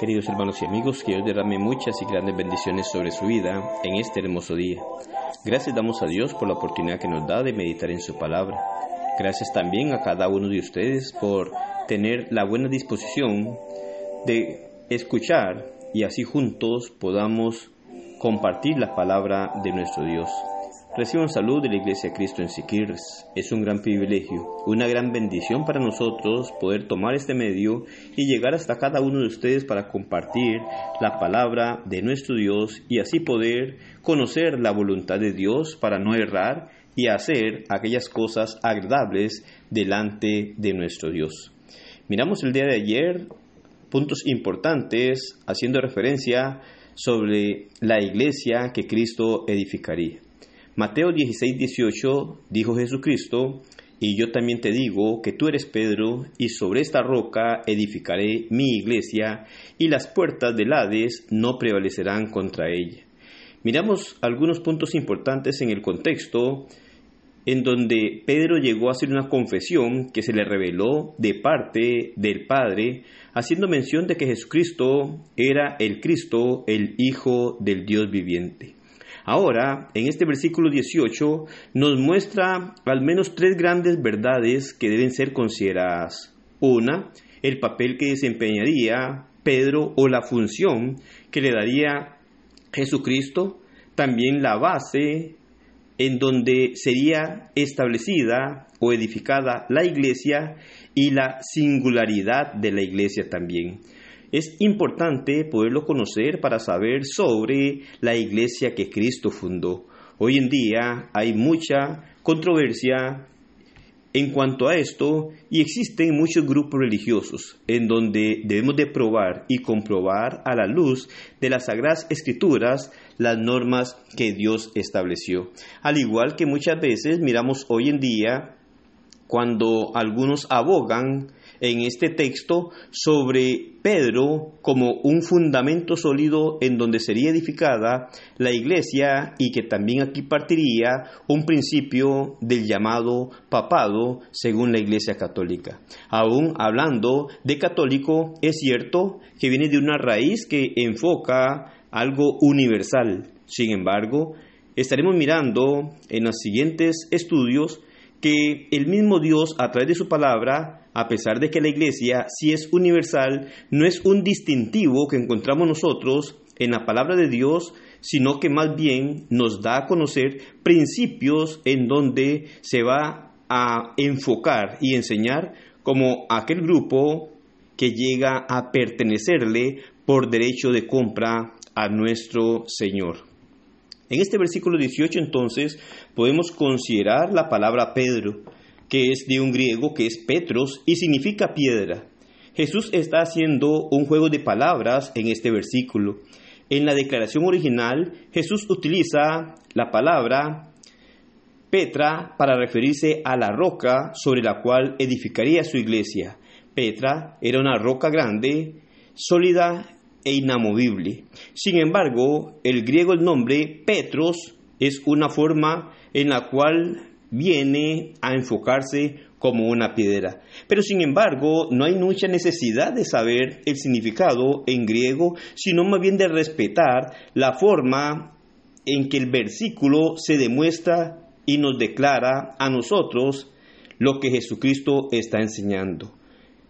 Queridos hermanos y amigos, que Dios derrame muchas y grandes bendiciones sobre su vida en este hermoso día. Gracias damos a Dios por la oportunidad que nos da de meditar en su palabra. Gracias también a cada uno de ustedes por tener la buena disposición de escuchar y así juntos podamos compartir la palabra de nuestro Dios. Reciban salud de la Iglesia de Cristo en Siquirres. Es un gran privilegio, una gran bendición para nosotros poder tomar este medio y llegar hasta cada uno de ustedes para compartir la palabra de nuestro Dios y así poder conocer la voluntad de Dios para no errar y hacer aquellas cosas agradables delante de nuestro Dios. Miramos el día de ayer puntos importantes haciendo referencia sobre la iglesia que Cristo edificaría. Mateo 16, 18 dijo Jesucristo, y yo también te digo que tú eres Pedro, y sobre esta roca edificaré mi iglesia, y las puertas del Hades no prevalecerán contra ella. Miramos algunos puntos importantes en el contexto en donde Pedro llegó a hacer una confesión que se le reveló de parte del Padre, haciendo mención de que Jesucristo era el Cristo, el Hijo del Dios viviente. Ahora, en este versículo 18, nos muestra al menos tres grandes verdades que deben ser consideradas. Una, el papel que desempeñaría Pedro o la función que le daría Jesucristo, también la base en donde sería establecida o edificada la iglesia y la singularidad de la iglesia también. Es importante poderlo conocer para saber sobre la iglesia que Cristo fundó. Hoy en día hay mucha controversia en cuanto a esto y existen muchos grupos religiosos en donde debemos de probar y comprobar a la luz de las sagradas escrituras las normas que Dios estableció. Al igual que muchas veces miramos hoy en día cuando algunos abogan en este texto sobre Pedro como un fundamento sólido en donde sería edificada la iglesia y que también aquí partiría un principio del llamado papado según la iglesia católica. Aún hablando de católico, es cierto que viene de una raíz que enfoca algo universal. Sin embargo, estaremos mirando en los siguientes estudios que el mismo Dios a través de su palabra, a pesar de que la iglesia sí es universal, no es un distintivo que encontramos nosotros en la palabra de Dios, sino que más bien nos da a conocer principios en donde se va a enfocar y enseñar como aquel grupo que llega a pertenecerle por derecho de compra a nuestro Señor. En este versículo 18 entonces podemos considerar la palabra Pedro, que es de un griego que es Petros y significa piedra. Jesús está haciendo un juego de palabras en este versículo. En la declaración original, Jesús utiliza la palabra Petra para referirse a la roca sobre la cual edificaría su iglesia. Petra era una roca grande, sólida e inamovible. Sin embargo, el griego el nombre Petros es una forma en la cual viene a enfocarse como una piedra. Pero sin embargo, no hay mucha necesidad de saber el significado en griego, sino más bien de respetar la forma en que el versículo se demuestra y nos declara a nosotros lo que Jesucristo está enseñando.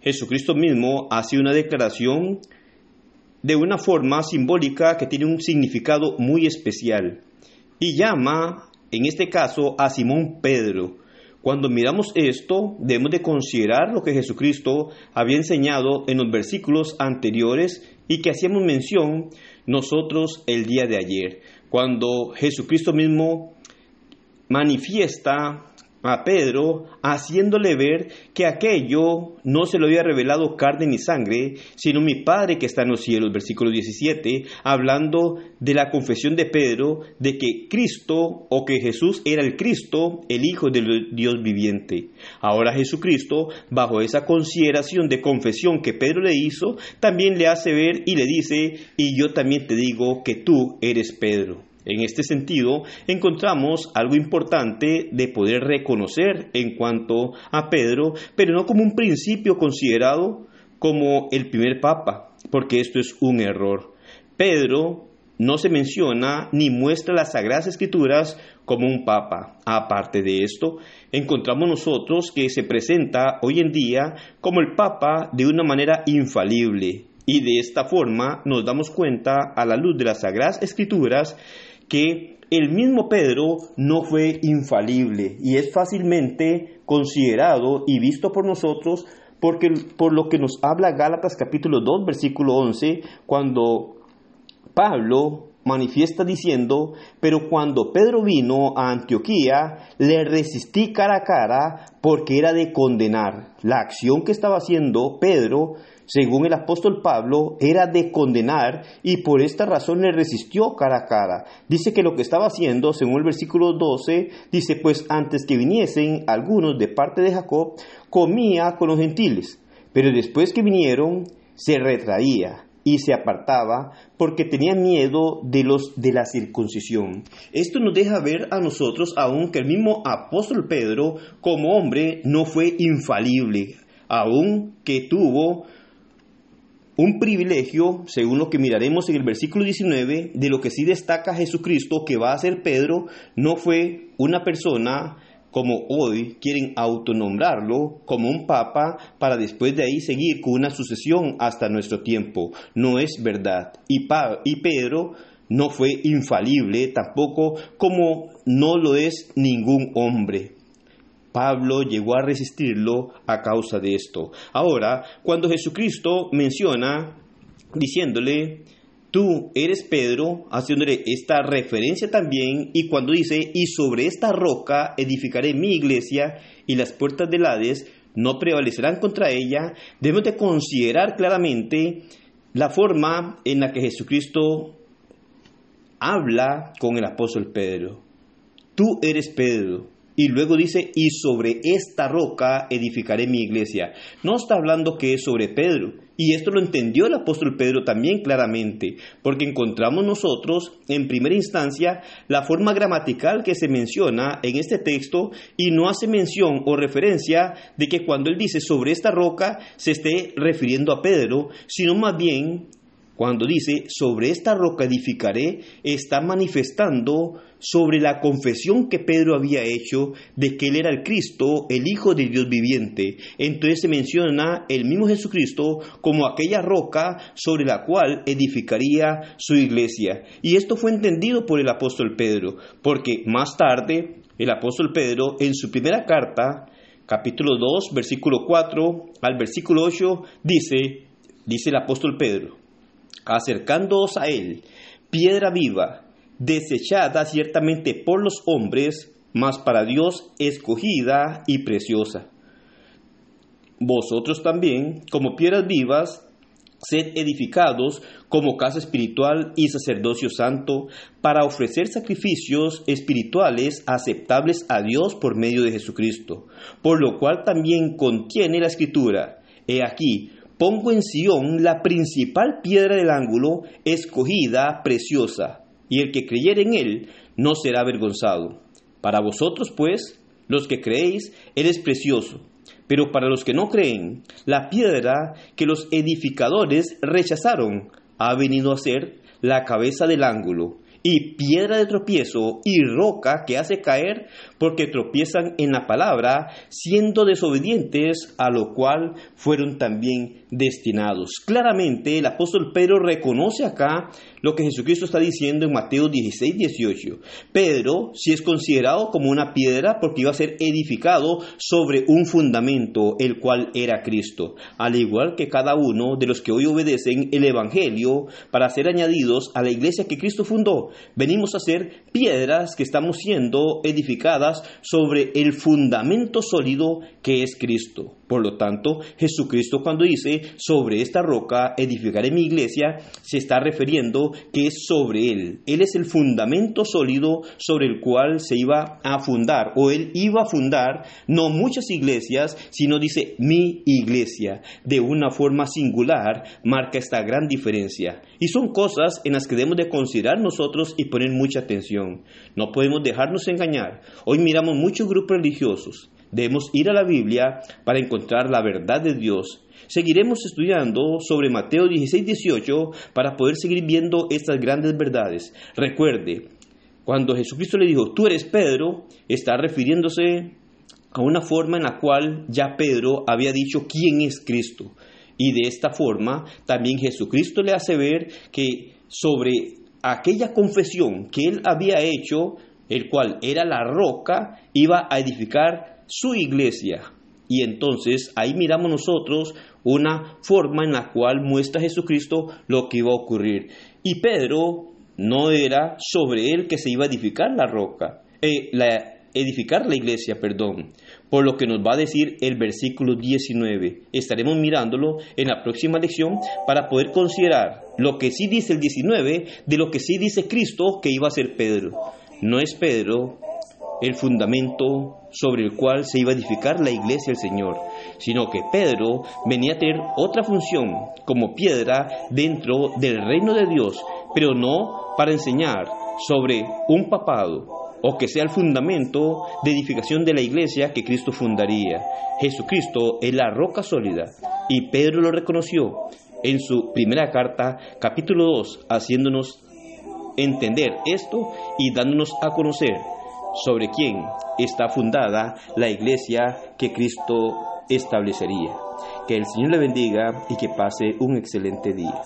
Jesucristo mismo hace una declaración de una forma simbólica que tiene un significado muy especial y llama, en este caso, a Simón Pedro. Cuando miramos esto, debemos de considerar lo que Jesucristo había enseñado en los versículos anteriores y que hacíamos mención nosotros el día de ayer, cuando Jesucristo mismo manifiesta a Pedro, haciéndole ver que aquello no se lo había revelado carne ni sangre, sino mi Padre que está en los cielos, versículo 17, hablando de la confesión de Pedro de que Cristo o que Jesús era el Cristo, el Hijo del Dios viviente. Ahora Jesucristo, bajo esa consideración de confesión que Pedro le hizo, también le hace ver y le dice, y yo también te digo que tú eres Pedro. En este sentido, encontramos algo importante de poder reconocer en cuanto a Pedro, pero no como un principio considerado como el primer papa, porque esto es un error. Pedro no se menciona ni muestra las Sagradas Escrituras como un papa. Aparte de esto, encontramos nosotros que se presenta hoy en día como el papa de una manera infalible. Y de esta forma nos damos cuenta a la luz de las Sagradas Escrituras que el mismo Pedro no fue infalible y es fácilmente considerado y visto por nosotros porque por lo que nos habla Gálatas capítulo 2 versículo 11 cuando Pablo manifiesta diciendo, pero cuando Pedro vino a Antioquía, le resistí cara a cara porque era de condenar. La acción que estaba haciendo Pedro, según el apóstol Pablo, era de condenar y por esta razón le resistió cara a cara. Dice que lo que estaba haciendo, según el versículo 12, dice, pues antes que viniesen algunos de parte de Jacob, comía con los gentiles, pero después que vinieron, se retraía y se apartaba porque tenía miedo de los de la circuncisión. Esto nos deja ver a nosotros aún que el mismo apóstol Pedro como hombre no fue infalible, aún que tuvo un privilegio, según lo que miraremos en el versículo 19, de lo que sí destaca Jesucristo que va a ser Pedro, no fue una persona como hoy quieren autonombrarlo como un papa para después de ahí seguir con una sucesión hasta nuestro tiempo. No es verdad. Y, y Pedro no fue infalible tampoco como no lo es ningún hombre. Pablo llegó a resistirlo a causa de esto. Ahora, cuando Jesucristo menciona, diciéndole, tú eres Pedro, haciéndole esta referencia también, y cuando dice, y sobre esta roca edificaré mi iglesia, y las puertas del Hades no prevalecerán contra ella, debemos de considerar claramente la forma en la que Jesucristo habla con el apóstol Pedro. Tú eres Pedro, y luego dice, y sobre esta roca edificaré mi iglesia. No está hablando que es sobre Pedro. Y esto lo entendió el apóstol Pedro también claramente, porque encontramos nosotros, en primera instancia, la forma gramatical que se menciona en este texto y no hace mención o referencia de que cuando él dice sobre esta roca se esté refiriendo a Pedro, sino más bien cuando dice, sobre esta roca edificaré, está manifestando sobre la confesión que Pedro había hecho de que él era el Cristo, el Hijo de Dios viviente. Entonces se menciona el mismo Jesucristo como aquella roca sobre la cual edificaría su iglesia. Y esto fue entendido por el apóstol Pedro, porque más tarde el apóstol Pedro en su primera carta, capítulo 2, versículo 4 al versículo 8, dice, dice el apóstol Pedro, acercándoos a él, piedra viva, desechada ciertamente por los hombres, mas para Dios escogida y preciosa. Vosotros también, como piedras vivas, sed edificados como casa espiritual y sacerdocio santo, para ofrecer sacrificios espirituales aceptables a Dios por medio de Jesucristo, por lo cual también contiene la escritura, He aquí, pongo en Sión la principal piedra del ángulo, escogida, preciosa, y el que creyere en él no será avergonzado. Para vosotros, pues, los que creéis, él es precioso. Pero para los que no creen, la piedra que los edificadores rechazaron ha venido a ser la cabeza del ángulo, y piedra de tropiezo y roca que hace caer porque tropiezan en la palabra, siendo desobedientes a lo cual fueron también destinados. Claramente el apóstol Pedro reconoce acá lo que Jesucristo está diciendo en Mateo 16, 18. Pedro si es considerado como una piedra porque iba a ser edificado sobre un fundamento, el cual era Cristo. Al igual que cada uno de los que hoy obedecen el Evangelio para ser añadidos a la iglesia que Cristo fundó, venimos a ser piedras que estamos siendo edificadas sobre el fundamento sólido que es Cristo. Por lo tanto, Jesucristo cuando dice, sobre esta roca edificaré mi iglesia, se está refiriendo que es sobre él. Él es el fundamento sólido sobre el cual se iba a fundar, o él iba a fundar no muchas iglesias, sino dice mi iglesia. De una forma singular marca esta gran diferencia. Y son cosas en las que debemos de considerar nosotros y poner mucha atención. No podemos dejarnos engañar. Hoy miramos muchos grupos religiosos debemos ir a la Biblia para encontrar la verdad de Dios. Seguiremos estudiando sobre Mateo 16, 18 para poder seguir viendo estas grandes verdades. Recuerde, cuando Jesucristo le dijo, tú eres Pedro, está refiriéndose a una forma en la cual ya Pedro había dicho quién es Cristo. Y de esta forma también Jesucristo le hace ver que sobre aquella confesión que él había hecho, el cual era la roca, iba a edificar su iglesia. Y entonces ahí miramos nosotros una forma en la cual muestra Jesucristo lo que iba a ocurrir. Y Pedro no era sobre él que se iba a edificar la roca, eh, la, edificar la iglesia, perdón, por lo que nos va a decir el versículo 19. Estaremos mirándolo en la próxima lección para poder considerar lo que sí dice el 19 de lo que sí dice Cristo que iba a ser Pedro. No es Pedro el fundamento sobre el cual se iba a edificar la iglesia del Señor, sino que Pedro venía a tener otra función como piedra dentro del reino de Dios, pero no para enseñar sobre un papado, o que sea el fundamento de edificación de la iglesia que Cristo fundaría. Jesucristo es la roca sólida y Pedro lo reconoció en su primera carta, capítulo 2, haciéndonos entender esto y dándonos a conocer sobre quién está fundada la iglesia que Cristo establecería. Que el Señor le bendiga y que pase un excelente día.